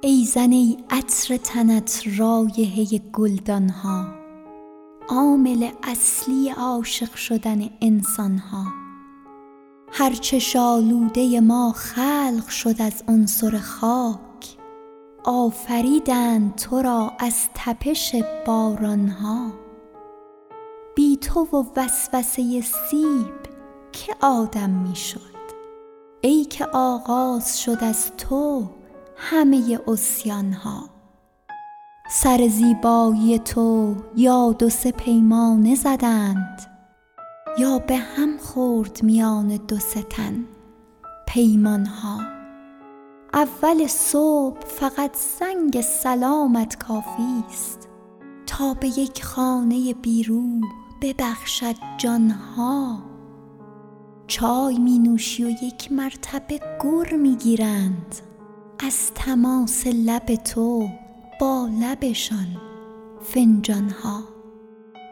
ای زن ای عطر تنت رایحه گلدان ها عامل اصلی عاشق شدن انسان ها هر چه شالوده ما خلق شد از عنصر خاک آفریدند تو را از تپش باران ها بی تو و وسوسه سیب که آدم می شد ای که آغاز شد از تو همه عصیان ها سر زیبایی تو یا دو سه پیمانه زدند. یا به هم خورد میان دو سه پیمان ها اول صبح فقط زنگ سلامت کافی است تا به یک خانه بی روح ببخشد جان ها چای می نوشی و یک مرتبه گر می گیرند. از تماس لب تو با لبشان فنجان ها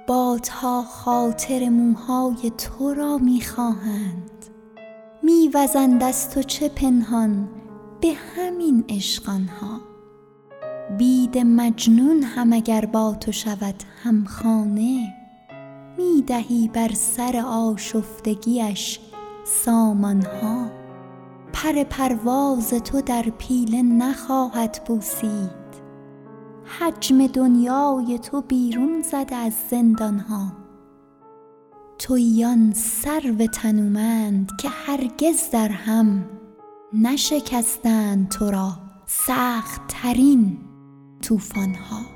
بادها خاطر موهای تو را می خواهند می وزند از تو چه پنهان به همین عشقان ها بید مجنون هم اگر با تو شود همخانه می دهی بر سر آشفتگیش سامان ها پر پرواز تو در پیله نخواهد بوسید. حجم دنیای تو بیرون زده از زندان ها تویی آن سرو تنومند که هرگز در هم نشکستند تو را سخت ترین طوفان ها